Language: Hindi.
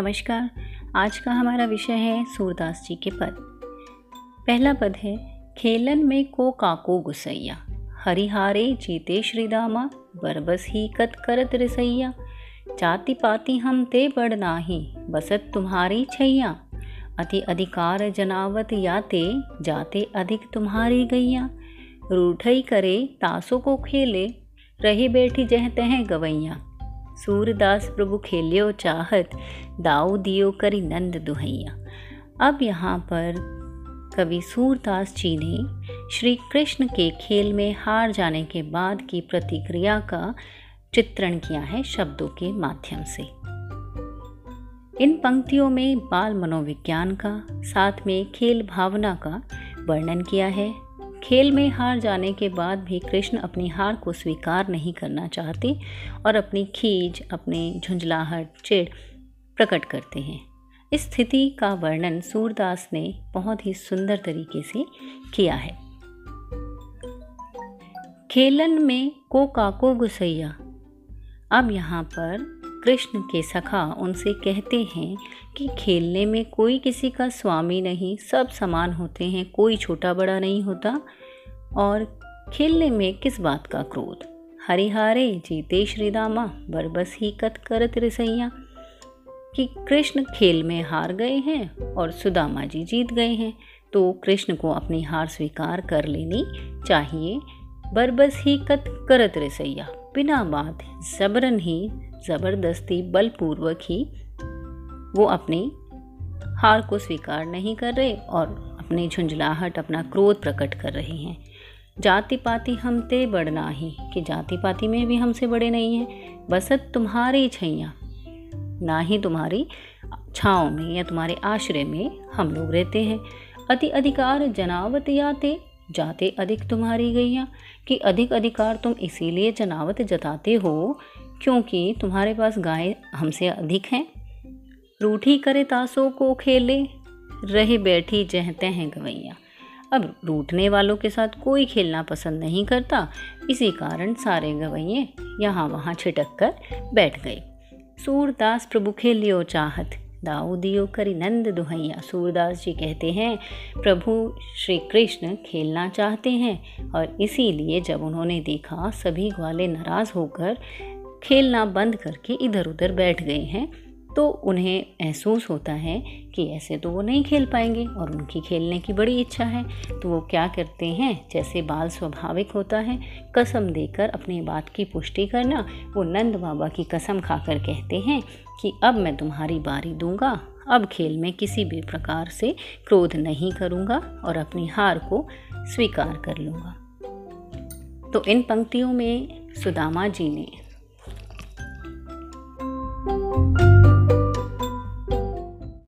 नमस्कार। आज का हमारा विषय है सूरदास जी के पद। पहला पद है, खेलन में को काको गुसैया। हरिहारे जीते श्रीदामा, बरबस ही कत करत रसैया। जाति पाति हम ते बड़ नाही, बसत तुम्हारी छैया। अति अधिकार जनावत याते, जाते अधिक तुम्हारी गैया। रूठई करे, तासों को खेले, रही बैठी जह तह गवैया। सूरदास प्रभु खेलियो चाहत, दाऊ दियो करी नंद दुहैया। अब यहाँ पर कवि सूरदास जी ने श्री कृष्ण के खेल में हार जाने के बाद की प्रतिक्रिया का चित्रण किया है शब्दों के माध्यम से। इन पंक्तियों में बाल मनोविज्ञान का, साथ में खेल भावना का वर्णन किया है। खेल में हार जाने के बाद भी कृष्ण अपनी हार को स्वीकार नहीं करना चाहते और अपनी खीज, अपने झुंझलाहट चिड़ प्रकट करते हैं। इस स्थिति का वर्णन सूरदास ने बहुत ही सुंदर तरीके से किया है। खेलन में को काको गुसैया। अब यहाँ पर कृष्ण के सखा उनसे कहते हैं कि खेलने में कोई किसी का स्वामी नहीं, सब समान होते हैं, कोई छोटा बड़ा नहीं होता। और खेलने में किस बात का क्रोध? हरिहारे जीते श्री श्रीदामा बरबस ही कत करत रसैया। कि कृष्ण खेल में हार गए हैं और सुदामा जी जीत गए हैं तो कृष्ण को अपनी हार स्वीकार कर लेनी चाहिए। बरबस ही कत करत रसैया। बिना बात जबरन ही ज़बरदस्ती, बलपूर्वक ही वो अपनी हार को स्वीकार नहीं कर रहे और अपनी झुंझलाहट, अपना क्रोध प्रकट कर रहे हैं। जाति पाति हम ते बढ़ना ही, कि जाति पाति में भी हमसे बड़े नहीं हैं। बसत तुम्हारी छैया, ना ही तुम्हारी छाँव में या तुम्हारे आश्रय में हम लोग रहते हैं। अति अधिकार जनावत याते जाते अधिक तुम्हारी गैया, कि अधिक अधिकार तुम इसीलिए जनावत जताते हो, क्योंकि तुम्हारे पास गाय हमसे अधिक हैं। रूठी करे तासों को खेले, रहे बैठी जहते हैं गवैया। अब रूठने वालों के साथ कोई खेलना पसंद नहीं करता, इसी कारण सारे गवैये यहाँ वहाँ छिटक कर बैठ गए। सूरदास प्रभु खेलियो चाहत दाऊदियो करी नंद दुहैया सूरदास जी कहते हैं, प्रभु श्री कृष्ण खेलना चाहते हैं और इसीलिए जब उन्होंने देखा, सभी ग्वाले नाराज़ होकर खेलना बंद करके इधर उधर बैठ गए हैं। तो उन्हें महसूस होता है कि ऐसे तो वो नहीं खेल पाएँगे और उनकी खेलने की बड़ी इच्छा है। तो वो क्या करते हैं? जैसे बाल स्वाभाविक होता है, कसम देकर अपनी बात की पुष्टि करना। वो नंद बाबा की कसम खाकर कहते हैं कि, अब मैं तुम्हारी बारी दूँगा। अब खेल में किसी भी प्रकार से क्रोध नहीं करूँगा और अपनी हार को स्वीकार कर लूँगा। तो इन पंक्तियों में सुदामा जी ने